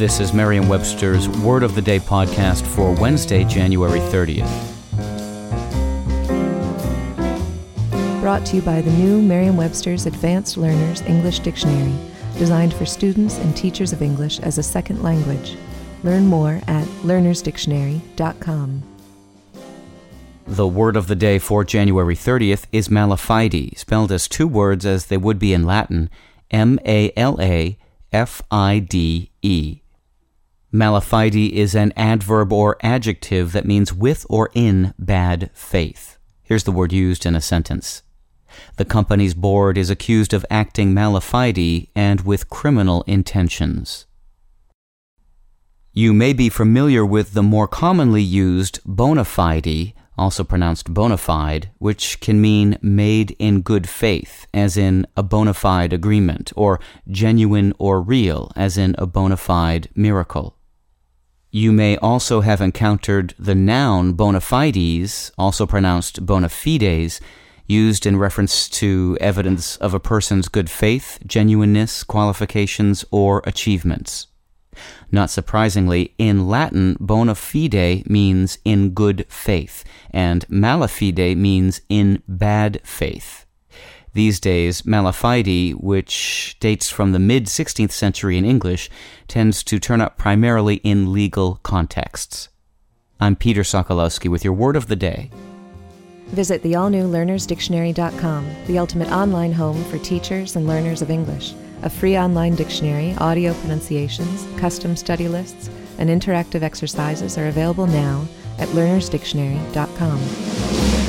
This is Merriam Webster's Word of the Day podcast for Wednesday, January 30th. Brought to you by the new Merriam Webster's Advanced Learners English Dictionary, designed for students and teachers of English as a second language. Learn more at learnersdictionary.com. The word of the day for January 30th is mala fide, spelled as two words as they would be in Latin M A L A F I D E. Mala fide is an adverb or adjective that means with or in bad faith. Here's the word used in a sentence. The company's board is accused of acting mala fide and with criminal intentions. You may be familiar with the more commonly used bona fide, also pronounced bona fide, which can mean made in good faith, as in a bona fide agreement, or genuine or real, as in a bona fide miracle. You may also have encountered the noun bona fides, also pronounced bona fides, used in reference to evidence of a person's good faith, genuineness, qualifications, or achievements. Not surprisingly, in Latin, bona fide means in good faith, and mala fide means in bad faith. These days, mala fide, which dates from the mid 16th century in English, tends to turn up primarily in legal contexts. I'm Peter Sokolowski with your word of the day. Visit the all new learnersdictionary.com, the ultimate online home for teachers and learners of English. A free online dictionary, audio pronunciations, custom study lists, and interactive exercises are available now at learnersdictionary.com.